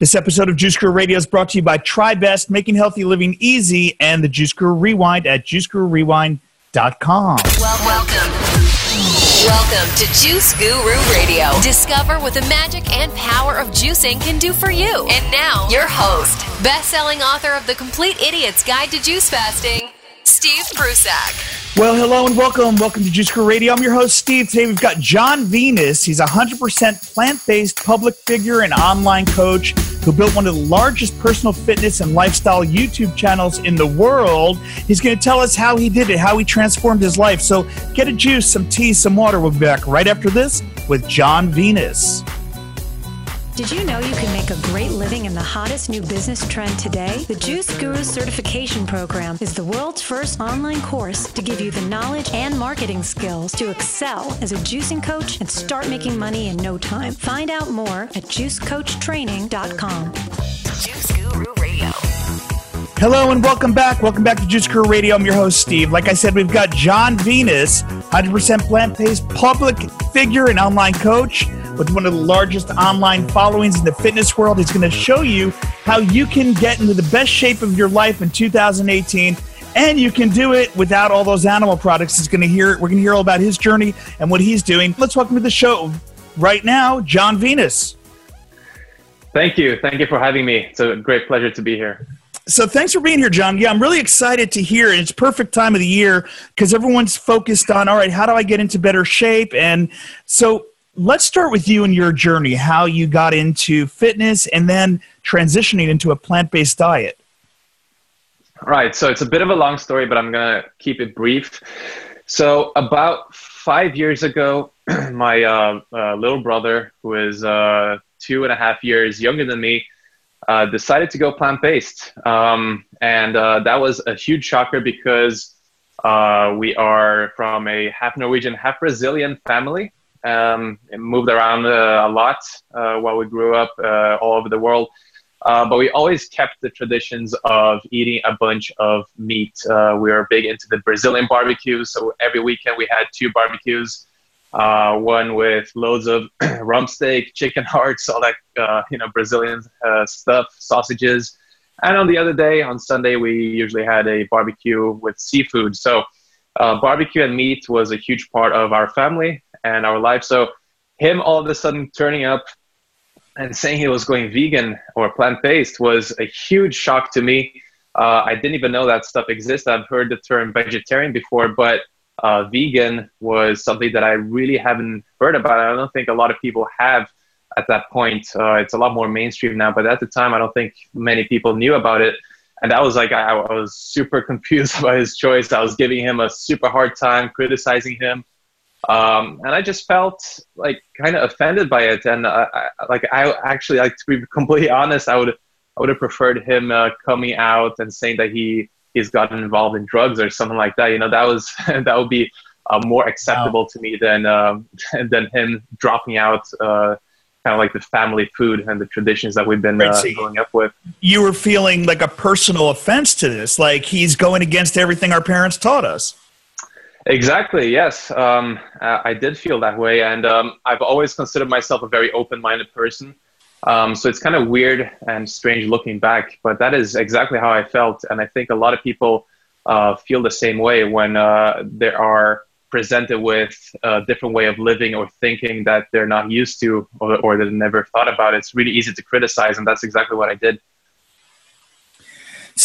This episode of Juice Guru Radio is brought to you by TriBest, making healthy living easy, and the Juice Guru Rewind at juicegururewind.com. Well, welcome. Welcome to Juice Guru Radio. Discover what the magic and power of juicing can do for you. And now, your host, best-selling author of The Complete Idiot's Guide to Juice Fasting, Steve Prussack. Well, hello and welcome. Welcome to Juice Guru Radio. I'm your host, Steve. Today we've got Jon Venus. He's a 100% plant based public figure and online coach who built one of the largest personal fitness and lifestyle YouTube channels in the world. He's going to tell us how he did it, how he transformed his life. So get a juice, some tea, some water. We'll be back right after this with Jon Venus. Did you know you can make a great living in the hottest new business trend today? The Juice Guru Certification Program is the world's first online course to give you the knowledge and marketing skills to excel as a juicing coach and start making money in no time. Find out more at juicecoachtraining.com. Juice Guru Radio. Hello and welcome back. Welcome back to Juice Guru Radio. I'm your host, Steve. Like I said, we've got Jon Venus, 100% plant based public figure and online coach with one of the largest online followings in the fitness world. He's going to show you how you can get into the best shape of your life in 2018 and you can do it without all those animal products. He's going to hear we're going to hear all about his journey and what he's doing. Let's welcome to the show right now, Jon Venus. Thank you. Thank you for having me. It's a great pleasure to be here. So thanks for being here, Jon. Yeah, I'm really excited to hear. And It's perfect time of the year because everyone's focused on all right, how do I get into better shape? And so let's start with you and your journey, how you got into fitness and then transitioning into a plant based diet. Right. So it's a bit of a long story, but I'm to keep it brief. So, about five years ago, my uh, uh, little brother, who is uh, two and a half years younger than me, uh, decided to go plant based. Um, and uh, that was a huge shocker because uh, we are from a half Norwegian, half Brazilian family um, moved around uh, a lot uh, while we grew up uh, all over the world. Uh, but we always kept the traditions of eating a bunch of meat. Uh, we were big into the Brazilian barbecue, so every weekend we had two barbecues. Uh, one with loads of rump steak, chicken hearts, all that you know Brazilian stuff, sausages, and on the other day, on Sunday, we usually had a barbecue with seafood. So barbecue and meat was a huge part of our family and our life. So him all of a sudden turning up and saying he was going vegan or plant based was a huge shock to me. Uh, I didn't even know that stuff exists. I've heard the term vegetarian before, but uh, vegan was something that I really haven't heard about. I don't think a lot of people have at that point. Uh, it's a lot more mainstream now, but at the time, I don't think many people knew about it. And that was like, I, I was super confused about his choice. I was giving him a super hard time, criticizing him. Um, and I just felt like kind of offended by it. And uh, I, like I actually, like to be completely honest, I would I would have preferred him uh, coming out and saying that he he's gotten involved in drugs or something like that. You know, that was that would be uh, more acceptable wow. to me than um, than him dropping out. Uh, kind of like the family food and the traditions that we've been right, uh, growing up with. You were feeling like a personal offense to this, like he's going against everything our parents taught us. Exactly. Yes, um, I did feel that way, and um, I've always considered myself a very open-minded person. Um, so it's kind of weird and strange looking back, but that is exactly how I felt, and I think a lot of people uh, feel the same way when uh, they are presented with a different way of living or thinking that they're not used to or, or that they never thought about. It's really easy to criticize, and that's exactly what I did.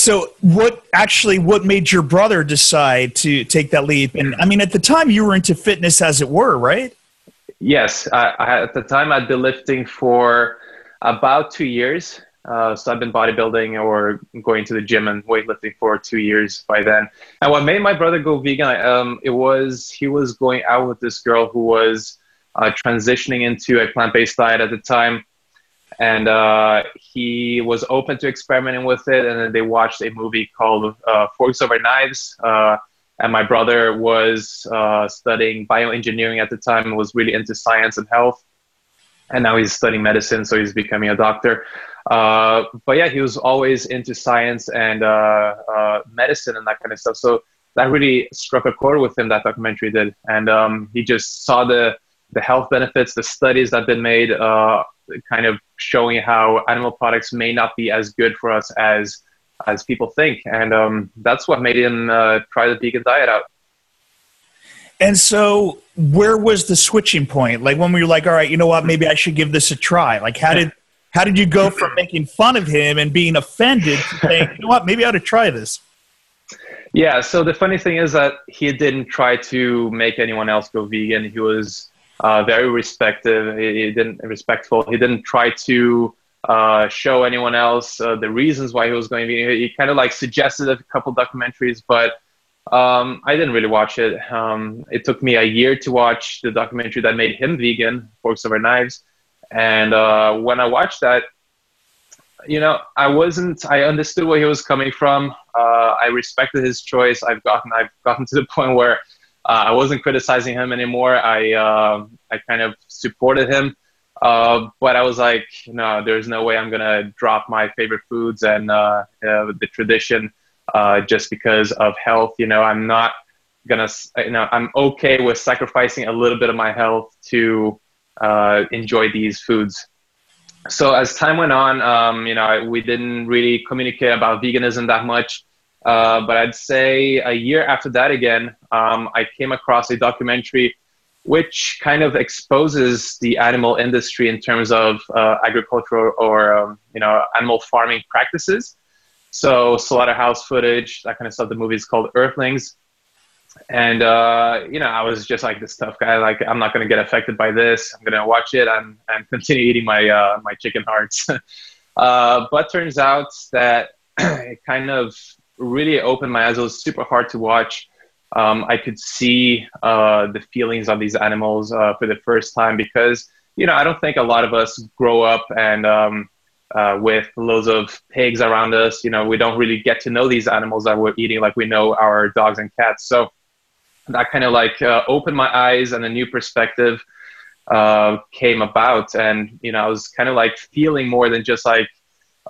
So, what actually what made your brother decide to take that leap? And I mean, at the time, you were into fitness, as it were, right? Yes, I, I, at the time I'd been lifting for about two years. Uh, so I've been bodybuilding or going to the gym and weightlifting for two years by then. And what made my brother go vegan, um, it was he was going out with this girl who was uh, transitioning into a plant-based diet at the time and uh, he was open to experimenting with it. And then they watched a movie called uh, Forks Over Knives. Uh, and my brother was uh, studying bioengineering at the time and was really into science and health. And now he's studying medicine, so he's becoming a doctor. Uh, but yeah, he was always into science and uh, medicine and that kind of stuff. So that really struck a chord with him. That documentary did, and um, he just saw the the health benefits, the studies that been made kind of showing how animal products may not be as good for us as as people think, and um, that's what made him uh, try the vegan diet out. And so, where was the switching point? Like when we were like, "All right, you know what? Maybe I should give this a try." Like, how did how did you go from making fun of him and being offended to saying, "You know what? Maybe I ought to try this." Yeah. So the funny thing is that he didn't try to make anyone else go vegan. He was uh, very respectful. He, didn't respectful. He didn't try to uh, show anyone else uh, the reasons why he was going vegan. He kind of like suggested a couple documentaries, but um, I didn't really watch it. Um, it took me a year to watch the documentary that made him vegan, Forks Over Knives. And uh, when I watched that, you know, I wasn't. I understood where he was coming from. Uh, I respected his choice. I've gotten. I've gotten to the point where I wasn't criticizing him anymore. I uh, I kind of supported him, uh, but I was like, no, there's no way I'm gonna drop my favorite foods and uh, uh, the tradition uh, just because of health. You know, I'm not gonna. You know, I'm okay with sacrificing a little bit of my health to enjoy these foods. So as time went on, um, you know, we didn't really communicate about veganism that much. Uh, but I'd say a year after that, again, um, I came across a documentary which kind of exposes the animal industry in terms of uh, agricultural or um, you know animal farming practices. So slaughterhouse footage, that kind of stuff. The movie is called Earthlings, and uh, you know I was just like this tough guy. Like I'm not going to get affected by this. I'm going to watch it and and continue eating my uh, my chicken hearts. Uh, but turns out that it kind of really opened my eyes. It was super hard to watch. Um, I could see uh, the feelings of these animals uh, for the first time because, you know, I don't think a lot of us grow up and um, uh, with loads of pigs around us. You know, we don't really get to know these animals that we're eating like we know our dogs and cats. So that kind of like uh, opened my eyes and a new perspective uh, came about. And, you know, I was kind of like feeling more than just like,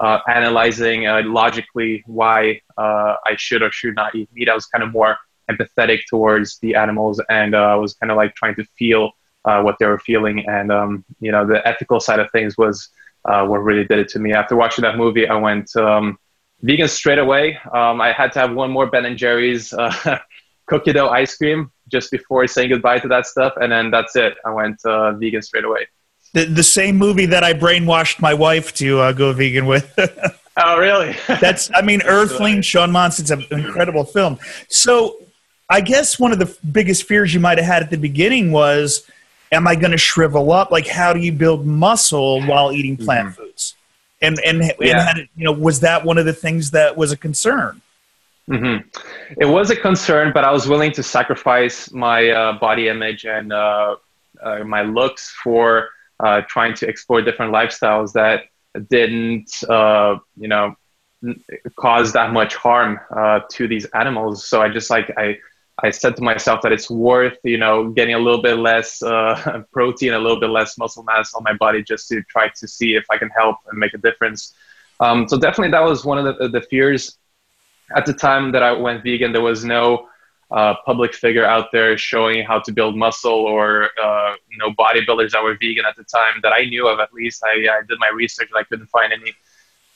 uh, analyzing logically why I should or should not eat meat. I was kind of more empathetic towards the animals, and uh, I was kind of like trying to feel uh, what they were feeling. And um, you know, the ethical side of things was uh, what really did it to me. After watching that movie, I went um, vegan straight away. Um, I had to have one more Ben and Jerry's cookie dough ice cream just before saying goodbye to that stuff, and then that's it. I went vegan straight away the, the same movie that I brainwashed my wife to uh, go vegan with. oh, really? That's, I mean, Earthling, Shaun Monson's an incredible film. So I guess one of the biggest fears you might have had at the beginning was, am I going to shrivel up? Like, how do you build muscle while eating plant mm-hmm. foods? And, and, yeah. and you know, was that one of the things that was a concern? Mm-hmm. It was a concern, but I was willing to sacrifice my uh, body image and uh, uh, my looks for uh, trying to explore different lifestyles that didn't, uh, you know, cause that much harm uh, to these animals. So I just like I. I said to myself that it's worth, you know, getting a little bit less uh, protein, a little bit less muscle mass on my body, just to try to see if I can help and make a difference. Um, so definitely, that was one of the, the fears at the time that I went vegan. There was no uh, public figure out there showing how to build muscle or uh, bodybuilders that were vegan at the time that I knew of at least I, I did my research and I couldn't find any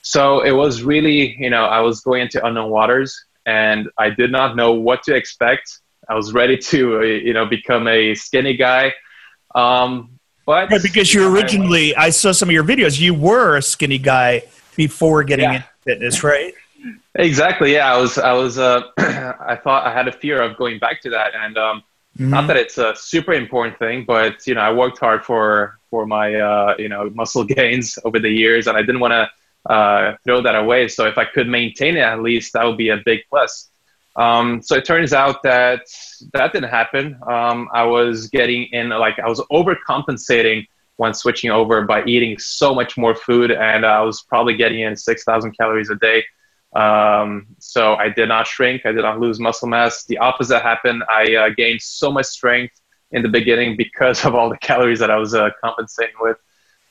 so it was really you know I was going into unknown waters and I did not know what to expect I was ready to uh, you know become a skinny guy um, but right, because you originally I, I, saw some of your videos you were a skinny guy before getting yeah. into fitness right Exactly. Yeah, I was. I was. Uh, I thought I had a fear of going back to that, and um, mm-hmm. not that it's a super important thing, but you know, I worked hard for for my uh, you know muscle gains over the years, and I didn't want to uh, throw that away. So if I could maintain it, at least that would be a big plus. Um, so it turns out that that didn't happen. Um, I was getting in like I was overcompensating when switching over by eating so much more food, and I was probably getting in six thousand calories a day um, so I did not shrink. I did not lose muscle mass. The opposite happened. I uh, gained so much strength in the beginning because of all the calories that I was uh, compensating with.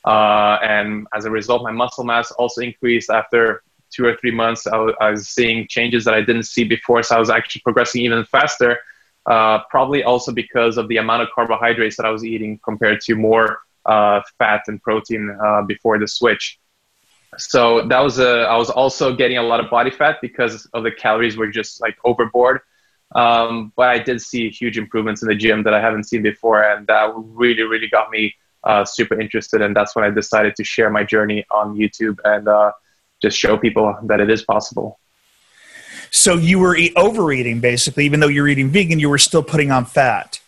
Uh, and as a result, my muscle mass also increased after two or three months. I, w- I was seeing changes that I didn't see before. So I was actually progressing even faster. Uh, probably also because of the amount of carbohydrates that I was eating compared to more uh, fat and protein uh, before the switch. So that was a, I was also getting a lot of body fat because of the calories were just like overboard. Um, but I did see huge improvements in the gym that I haven't seen before, and that really, really got me uh, super interested. And that's when I decided to share my journey on YouTube and uh, just show people that it is possible. So you were overeating, basically, even though you were eating vegan, you were still putting on fat.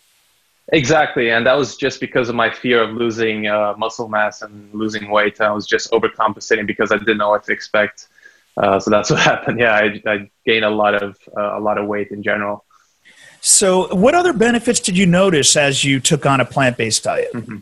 Exactly, and that was just because of my fear of losing uh, muscle mass and losing weight. I was just overcompensating because I didn't know what to expect. Uh, so that's what happened. Yeah, I, I gained a lot of uh, a lot of weight in general. So, what other benefits did you notice as you took on a plant based diet? Mm-hmm.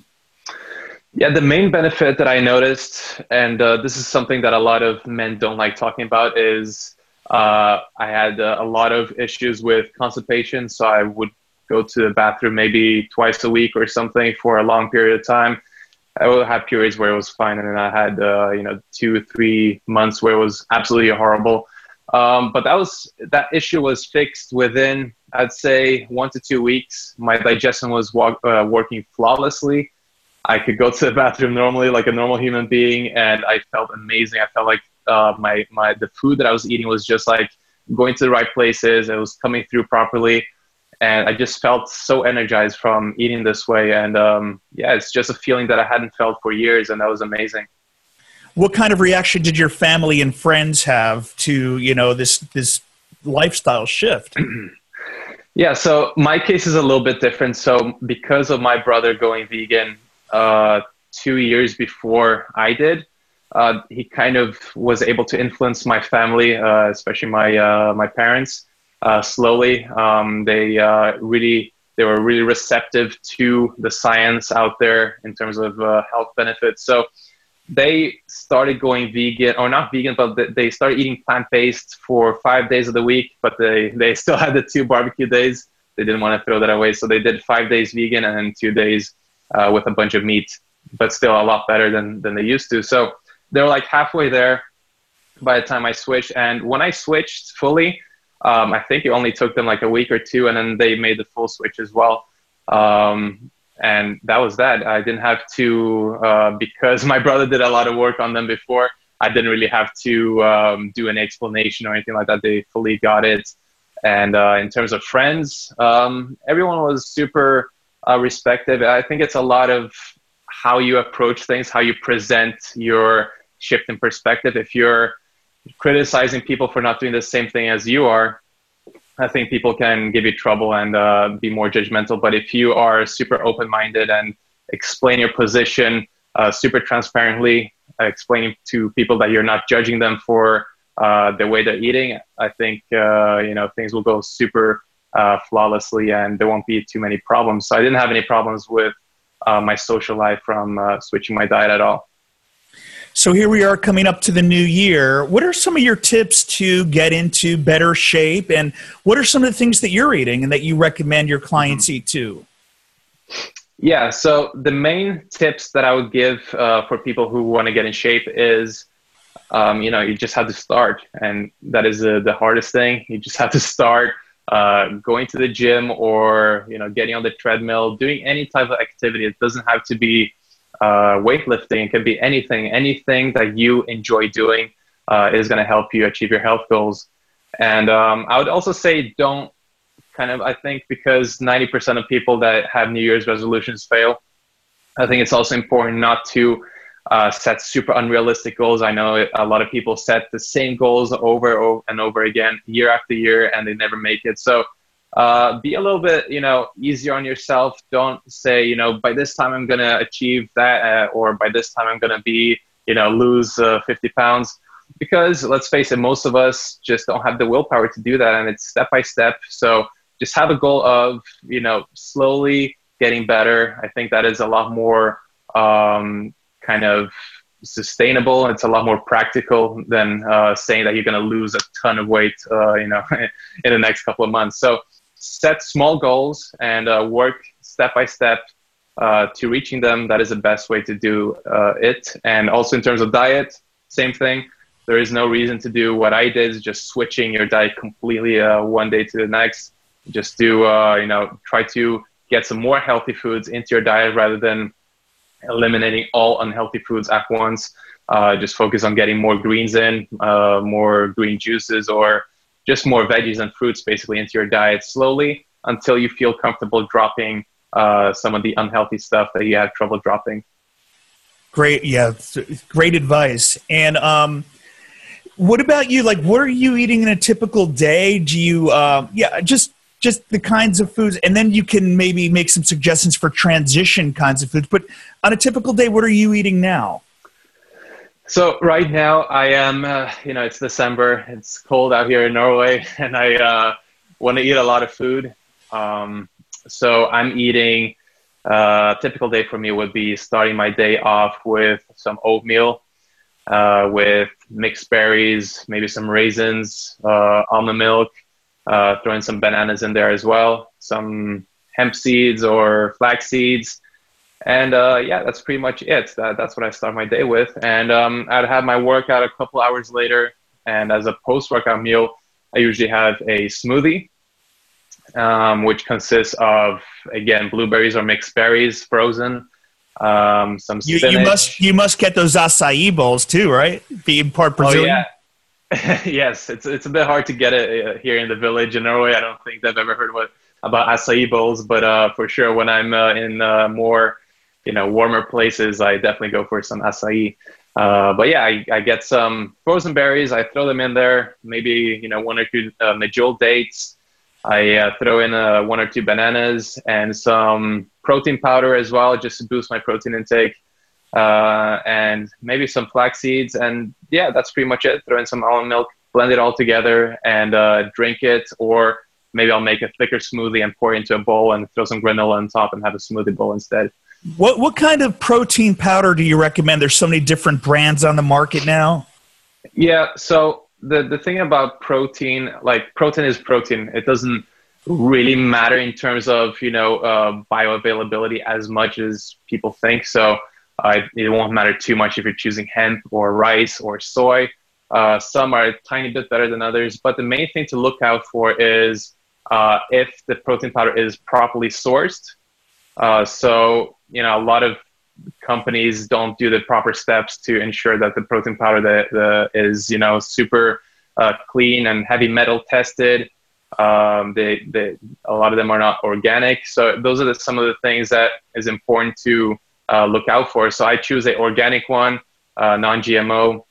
Yeah, the main benefit that I noticed, and uh, this is something that a lot of men don't like talking about, is uh, I had uh, a lot of issues with constipation. So I would go to the bathroom maybe twice a week or something for a long period of time. I would have periods where it was fine, and then I had uh, you know two, three months where it was absolutely horrible. Um, but that was that issue was fixed within I'd say one to two weeks. My digestion was walk, uh, working flawlessly. I could go to the bathroom normally like a normal human being, and I felt amazing. I felt like uh, my my the food that I was eating was just like going to the right places. It was coming through properly and I just felt so energized from eating this way. And um, yeah, it's just a feeling that I hadn't felt for years, and that was amazing. What kind of reaction did your family and friends have to you know this this lifestyle shift? yeah, so my case is a little bit different. So because of my brother going vegan uh, two years before I did. Uh, he kind of was able to influence my family, uh, especially my uh, my parents, uh, slowly. Um, they really they were really receptive to the science out there in terms of health benefits. So they started going vegan, or not vegan, but they started eating plant based for five days of the week. But they they still had the two barbecue days. They didn't want to throw that away, so they did five days vegan and two days uh, with a bunch of meat, but still a lot better than than they used to. So they were like halfway there by the time I switched. And when I switched fully, um, I think it only took them like a week or two, and then they made the full switch as well. Um, and that was that. I didn't have to uh, because my brother did a lot of work on them before. I didn't really have to um, do an explanation or anything like that. They fully got it. And uh, in terms of friends, um, everyone was super uh, respected. I think it's a lot of how you approach things, how you present your shift in perspective. If you're criticizing people for not doing the same thing as you are, I think people can give you trouble and uh, be more judgmental. But if you are super open minded and explain your position uh, super transparently, uh, explaining to people that you're not judging them for uh, the way they're eating, I think uh, you know things will go super uh, flawlessly and there won't be too many problems. So I didn't have any problems with uh, my social life from switching my diet at all. So here we are coming up to the new year. What are some of your tips to get into better shape? And what are some of the things that you're eating and that you recommend your clients eat too? Yeah, so the main tips that I would give uh, for people who want to get in shape is, um, you know, you just have to start. And that is uh, the hardest thing. You just have to start uh, going to the gym or, you know, getting on the treadmill, doing any type of activity. It doesn't have to be uh, weightlifting. It can be anything, anything that you enjoy doing uh, is going to help you achieve your health goals. And um, I would also say don't kind of, I think, because 90% of people that have New Year's resolutions fail, I think it's also important not to uh, set super unrealistic goals. I know a lot of people set the same goals over and over again, year after year, and they never make it. So uh, be a little bit, you know, easier on yourself. Don't say, you know, by this time I'm going to achieve that, uh, or by this time I'm going to be, you know, lose uh, 50 pounds. Because let's face it, most of us just don't have the willpower to do that, and it's step by step. So just have a goal of, you know, slowly getting better. I think that is a lot more um, kind of sustainable. It's a lot more practical than uh, saying that you're going to lose a ton of weight, uh, you know, in the next couple of months. So set small goals and uh, work step by step uh, to reaching them. That is the best way to do uh, it. And also in terms of diet, same thing. There is no reason to do what I did, just switching your diet completely uh, one day to the next. Just do, you know, try to get some more healthy foods into your diet rather than eliminating all unhealthy foods at once. Uh, just focus on getting more greens in, uh, more green juices, or just more veggies and fruits basically into your diet slowly until you feel comfortable dropping uh, some of the unhealthy stuff that you have trouble dropping. Great, yeah, great advice. And um, what about you? Like, what are you eating in a typical day? Do you, uh, yeah, just just the kinds of foods, and then you can maybe make some suggestions for transition kinds of foods. But on a typical day, what are you eating now? So right now I am, uh, you know, it's December. It's cold out here in Norway, and I uh, want to eat a lot of food. Um, so I'm eating. Uh, typical day for me would be starting my day off with some oatmeal uh, with mixed berries, maybe some raisins, uh, almond milk, uh, throwing some bananas in there as well, some hemp seeds or flax seeds. And uh, yeah, that's pretty much it. That, that's what I start my day with. And um, I'd have my workout a couple hours later. And as a post workout meal, I usually have a smoothie, um, which consists of, again, blueberries or mixed berries frozen, um, some you, you, must you must get those acai bowls too, right? Being part Brazilian. Oh, yeah. yes, it's it's a bit hard to get it uh, here in the village in Norway. I don't think they've ever heard what about acai bowls, but uh, for sure, when I'm uh, in uh, more you know warmer places, I definitely go for some acai. Uh, but yeah, I, I, get some frozen berries. I throw them in there. Maybe you know one or two uh, medjool dates. I throw in one or two bananas and some protein powder as well, just to boost my protein intake, uh, and maybe some flax seeds. And yeah, that's pretty much it. Throw in some almond milk, blend it all together, and uh, drink it. Or maybe I'll make a thicker smoothie and pour it into a bowl and throw some granola on top and have a smoothie bowl instead. What what kind of protein powder do you recommend? There's so many different brands on the market now. Yeah, so the the thing about protein, like protein is protein. It doesn't really matter in terms of you know uh, bioavailability as much as people think. So uh, it won't matter too much if you're choosing hemp or rice or soy. Uh, some are a tiny bit better than others, but the main thing to look out for is uh, if the protein powder is properly sourced. Uh, so you know a lot of companies don't do the proper steps to ensure that the protein powder that uh, is you know super uh, clean and heavy metal tested. Um, they, they, a lot of them are not organic. So those are the, some of the things that is important to uh, look out for. So I choose a organic one, uh, non-GMO,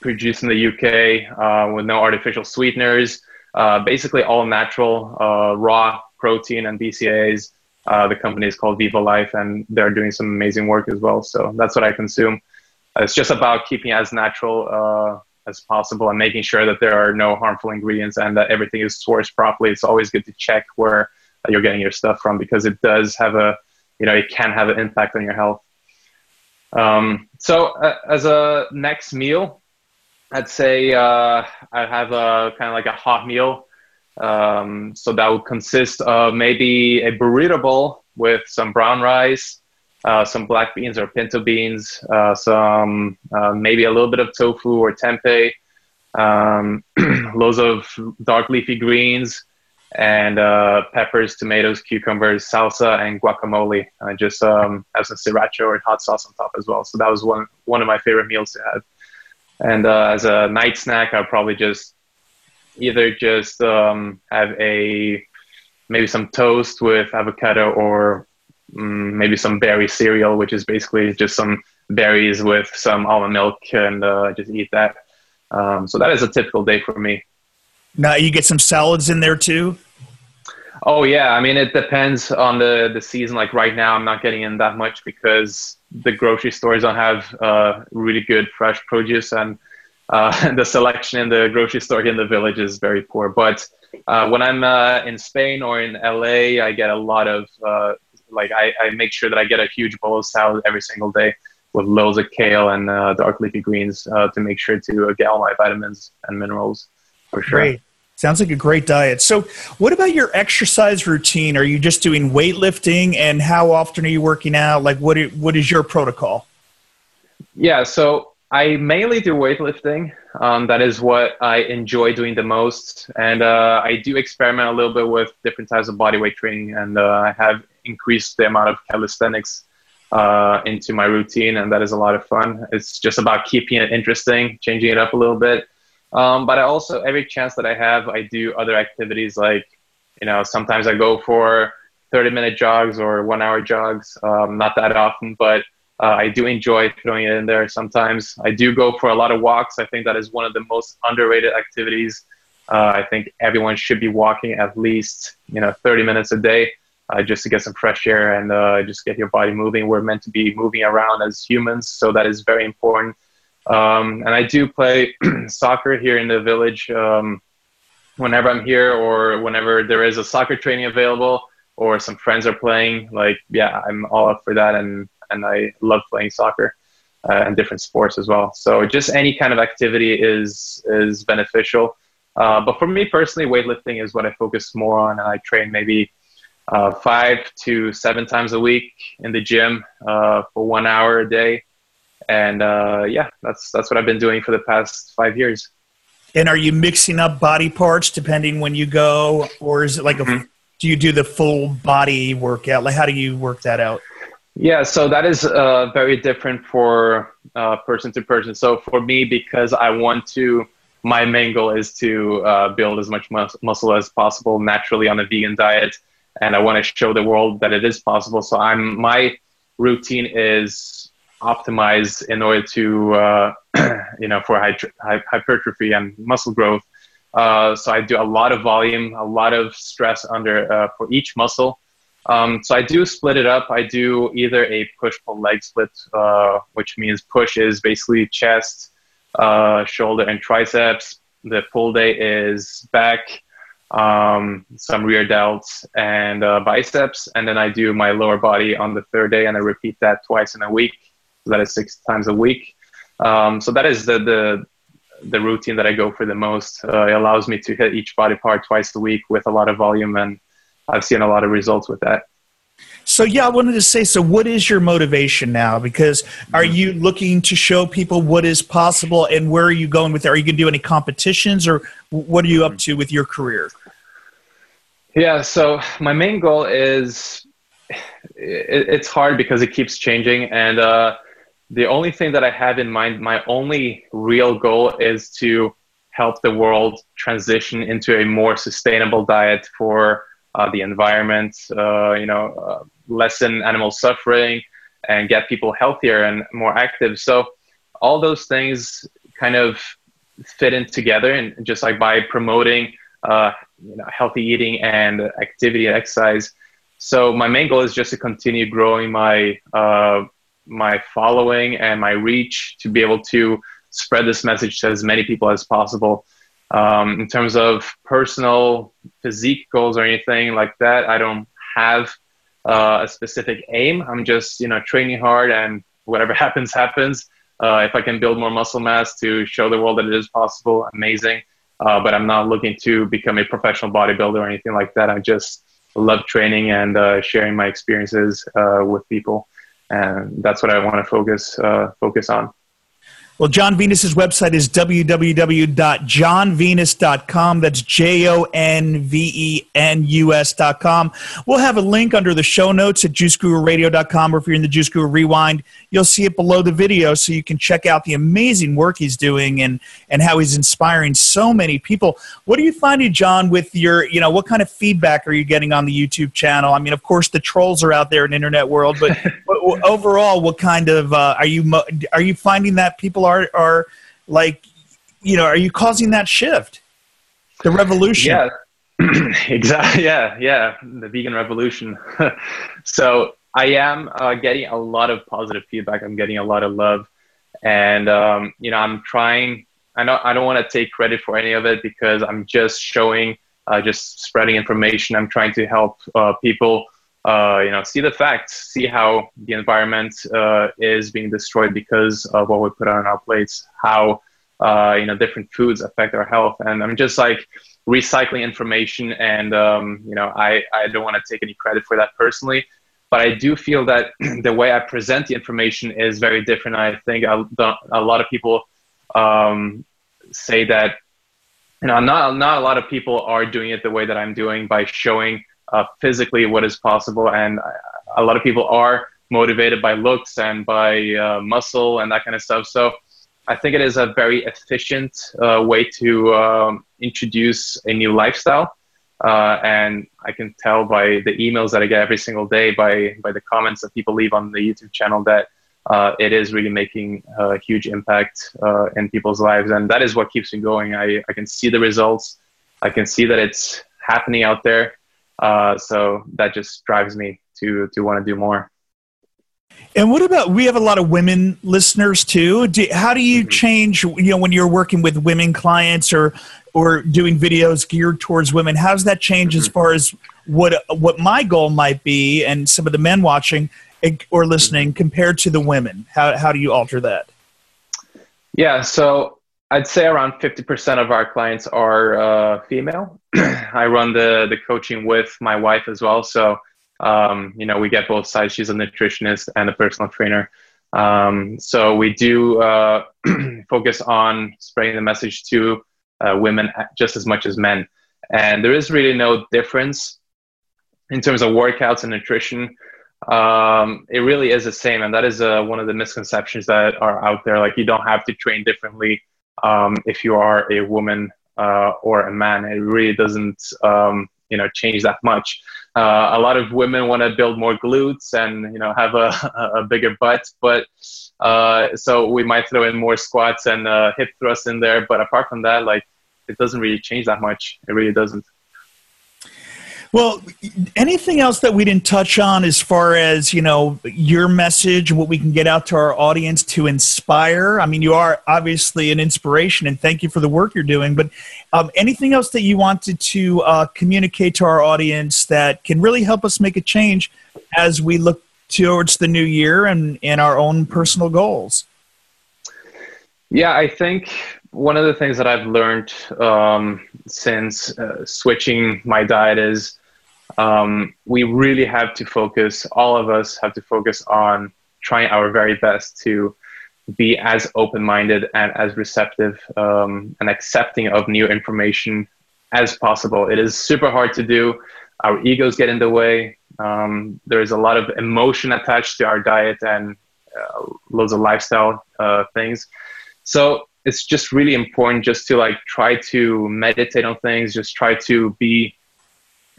produced in the UK uh, with no artificial sweeteners. Uh, basically all natural, raw protein and BCAAs. Uh, the company is called Vivo Life, and they're doing some amazing work as well. So that's what I consume. Uh, it's just about keeping as natural uh, as possible and making sure that there are no harmful ingredients and that everything is sourced properly. It's always good to check where you're getting your stuff from because it does have a, you know, it can have an impact on your health. Um, so uh, as a next meal, I'd say uh, I have a kind of like a hot meal um, so that would consist of maybe a burrito bowl with some brown rice, uh, some black beans or pinto beans, uh, some uh, maybe a little bit of tofu or tempeh, um, loads of dark leafy greens, and uh, peppers, tomatoes, cucumbers, salsa, and guacamole. I just um, have some sriracha or hot sauce on top as well. So that was one one of my favorite meals to have. And uh, as a night snack, I'll probably just either just um, have a maybe some toast with avocado or um, maybe some berry cereal, which is basically just some berries with some almond milk and uh, just eat that. Um, so that is a typical day for me. Now you get some salads in there too. Oh yeah, I mean it depends on the the season. Like right now, I'm not getting in that much because the grocery stores don't have uh, really good fresh produce, and uh, the selection in the grocery store in the village is very poor. But uh, when I'm uh, in Spain or in LA, I get a lot of uh, like I, I, make sure that I get a huge bowl of salad every single day with loads of kale and uh, dark leafy greens to make sure to get all my vitamins and minerals for sure. Great. Sounds like a great diet. So, what about your exercise routine? Are you just doing weightlifting, and how often are you working out? Like, what is, what is your protocol? Yeah, so I mainly do weightlifting. Um, that is what I enjoy doing the most. And uh, I do experiment a little bit with different types of bodyweight training. And uh, I have increased the amount of calisthenics uh, into my routine, and that is a lot of fun. It's just about keeping it interesting, changing it up a little bit. Um, but I also, every chance that I have, I do other activities like, you know, sometimes I go for 30 minute jogs or one hour jogs. Um, not that often, but uh, I do enjoy throwing it in there sometimes. I do go for a lot of walks. I think that is one of the most underrated activities. Uh, I think everyone should be walking at least, you know, 30 minutes a day uh, just to get some fresh air and uh, just get your body moving. We're meant to be moving around as humans, so that is very important. Um, and I do play soccer here in the village um, whenever I'm here or whenever there is a soccer training available or some friends are playing. Like, yeah, I'm all up for that, and and I love playing soccer uh, and different sports as well. So just any kind of activity is is beneficial. Uh, but for me personally, weightlifting is what I focus more on, and I train maybe uh, five to seven times a week in the gym uh, for one hour a day. And uh, yeah, that's that's what I've been doing for the past five years. And are you mixing up body parts depending when you go, or is it like mm-hmm. Do you do the full body workout? Like, how do you work that out? Yeah, so that is uh, very different for uh, person to person. So for me, because I want to, my main goal is to uh, build as much mus- muscle as possible naturally on a vegan diet and I want to show the world that it is possible. So I'm my routine is optimized in order to uh, you know for hypertrophy and muscle growth. Uh, so I do a lot of volume, a lot of stress under uh, for each muscle. Um, so I do split it up. I do either a push pull leg split, uh, which means push is basically chest, uh, shoulder, and triceps. The pull day is back, um, some rear delts and uh, biceps, and then I do my lower body on the third day, and I repeat that twice in a week. That is six times a week. Um, so that is the, the the routine that I go for the most. Uh, it allows me to hit each body part twice a week with a lot of volume, and I've seen a lot of results with that. So yeah, I wanted to say. So, what is your motivation now? Because are you looking to show people what is possible, and where are you going with it? Are you going to do any competitions, or what are you up to with your career? Yeah, so my main goal is it, it's hard because it keeps changing. And uh, the only thing that I have in mind, my only real goal is to help the world transition into a more sustainable diet for uh, the environment, uh, you know, uh, lessen animal suffering and get people healthier and more active. So all those things kind of fit in together and just like by promoting uh, you know, healthy eating and activity and exercise. So my main goal is just to continue growing my uh, my following and my reach to be able to spread this message to as many people as possible. Um, in terms of personal physique goals or anything like that, I don't have uh, a specific aim. I'm just you know training hard and whatever happens happens. Uh, if I can build more muscle mass to show the world that it is possible, amazing uh, but I'm not looking to become a professional bodybuilder or anything like that. I just love training and uh, sharing my experiences uh, with people, and that's what I want to focus uh, focus on. Well, Jon Venus's website is www.jonvenus.com. That's J O N V E N U S.com. We'll have a link under the show notes at juicegururadio.com, or if you're in the Juice Guru Rewind, you'll see it below the video so you can check out the amazing work he's doing and, and how he's inspiring so many people. What are you finding, Jon, with your, you know, what kind of feedback are you getting on the YouTube channel? I mean, of course, the trolls are out there in internet world, but, but overall, what kind of, uh, are you, are you finding that people are are are like you know are you causing that shift? The revolution. Yeah. Exactly. Yeah yeah. The vegan revolution. So i am uh, getting a lot of positive feedback. I'm getting a lot of love. And um, you know i'm trying i know i don't want to take credit for any of it because i'm just showing uh, just spreading information. I'm trying to help uh, people uh, you know, see the facts, see how the environment uh, is being destroyed because of what we put on our plates, how uh, you know different foods affect our health, and I'm just like recycling information, and um, you know, I I don't want to take any credit for that personally, but I do feel that the way I present the information is very different. I think a, lot of people um, say that you know not not a lot of people are doing it the way that I'm doing by showing uh, physically what is possible. And a lot of people are motivated by looks and by uh, muscle and that kind of stuff. So I think it is a very efficient uh, way to um, introduce a new lifestyle. Uh, and I can tell by the emails that I get every single day, by by the comments that people leave on the YouTube channel, that uh, it is really making a huge impact uh, in people's lives, and that is what keeps me going. I, I can see the results, I can see that it's happening out there, uh, so that just drives me to to want to do more. And what about we have a lot of women listeners too? Do, how do you mm-hmm. change? You know, when you're working with women clients or or doing videos geared towards women, how does that change as mm-hmm. far as what what my goal might be and some of the men watching or listening compared to the women? How how do you alter that? Yeah, so I'd say around 50% of our clients are uh, female. I run the the coaching with my wife as well, so um, you know we get both sides. She's a nutritionist and a personal trainer. Um, so we do uh, focus on spreading the message to uh, women just as much as men, and there is really no difference in terms of workouts and nutrition um, it really is the same and that is uh, one of the misconceptions that are out there like you don't have to train differently um, if you are a woman uh, or a man it really doesn't um, you know change that much. Uh, a lot of women want to build more glutes and you know have a, a bigger butt but uh, so we might throw in more squats and uh, hip thrusts in there but apart from that like it doesn't really change that much. It really doesn't well, anything else that we didn't touch on as far as, you know, your message, and what we can get out to our audience to inspire? I mean, you are obviously an inspiration and thank you for the work you're doing, but um, anything else that you wanted to uh, communicate to our audience that can really help us make a change as we look towards the new year and, and our own personal goals? Yeah, I think one of the things that I've learned um, since uh, switching my diet is um, we really have to focus, all of us have to focus on trying our very best to be as open minded and as receptive um, and accepting of new information as possible. It is super hard to do. Our egos get in the way. Um, there is a lot of emotion attached to our diet and uh, loads of lifestyle uh, things. So it's just really important just to like try to meditate on things, just try to be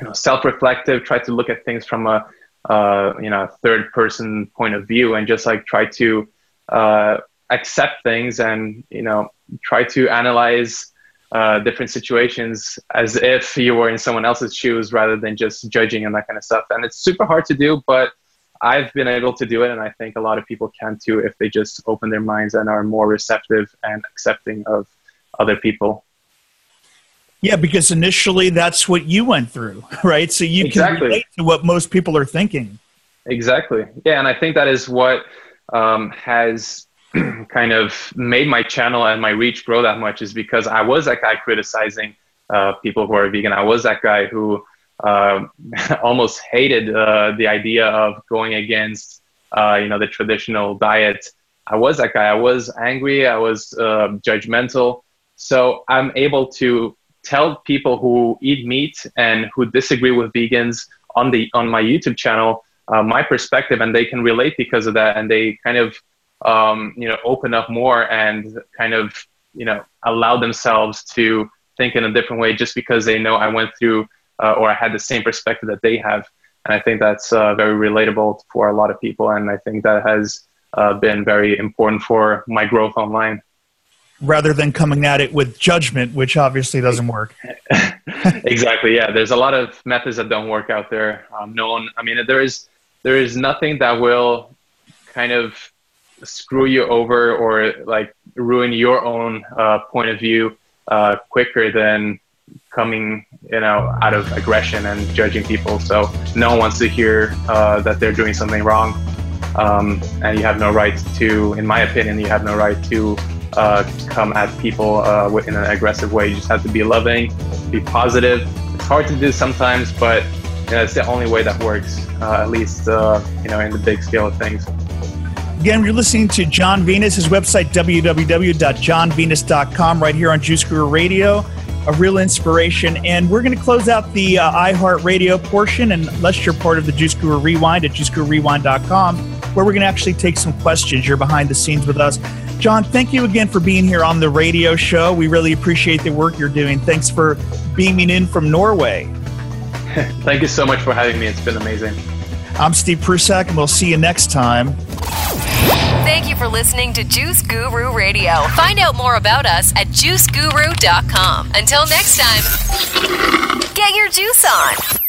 you know, self-reflective, try to look at things from a uh, you know third person point of view, and just like try to uh, accept things and you know try to analyze uh, different situations as if you were in someone else's shoes rather than just judging and that kind of stuff. And it's super hard to do, but I've been able to do it, and I think a lot of people can too if they just open their minds and are more receptive and accepting of other people. Yeah, because initially that's what you went through, right? So you exactly. can relate to what most people are thinking. Exactly. Yeah, and I think that is what um, has kind of made my channel and my reach grow that much is because I was that guy criticizing uh, people who are vegan. I was that guy who uh, almost hated uh, the idea of going against, uh, you know, the traditional diet. I was that guy. I was angry. I was uh, judgmental. So I'm able to tell people who eat meat and who disagree with vegans on the on my YouTube channel uh, my perspective, and they can relate because of that, and they kind of um, you know open up more and kind of you know allow themselves to think in a different way just because they know I went through uh, or I had the same perspective that they have, and I think that's uh, very relatable for a lot of people, and I think that has uh, been very important for my growth online rather than coming at it with judgment, which obviously doesn't work. exactly. Yeah, there's a lot of methods that don't work out there. Um, no one. I mean, there is there is nothing that will kind of screw you over or like ruin your own uh, point of view uh, quicker than coming you know out of aggression and judging people so no one wants to hear uh, that they're doing something wrong um, and you have no right to in my opinion you have no right to uh, come at people uh, in an aggressive way. You just have to be loving, be positive. It's hard to do sometimes, but you know, it's the only way that works, uh, at least uh, you know in the big scale of things. Again, you're listening to Jon Venus, his website, www.jonvenus.com, right here on Juice Guru Radio. A real inspiration. And we're going to close out the uh, iHeartRadio portion. Unless you're part of the Juice Guru Rewind at juicegururewind.com, where we're going to actually take some questions. You're behind the scenes with us. Jon, thank you again for being here on the radio show. We really appreciate the work you're doing. Thanks for beaming in from Norway. Thank you so much for having me. It's been amazing. I'm Steve Prussack, and we'll see you next time. Thank you for listening to Juice Guru Radio. Find out more about us at juiceguru.com. Until next time, get your juice on.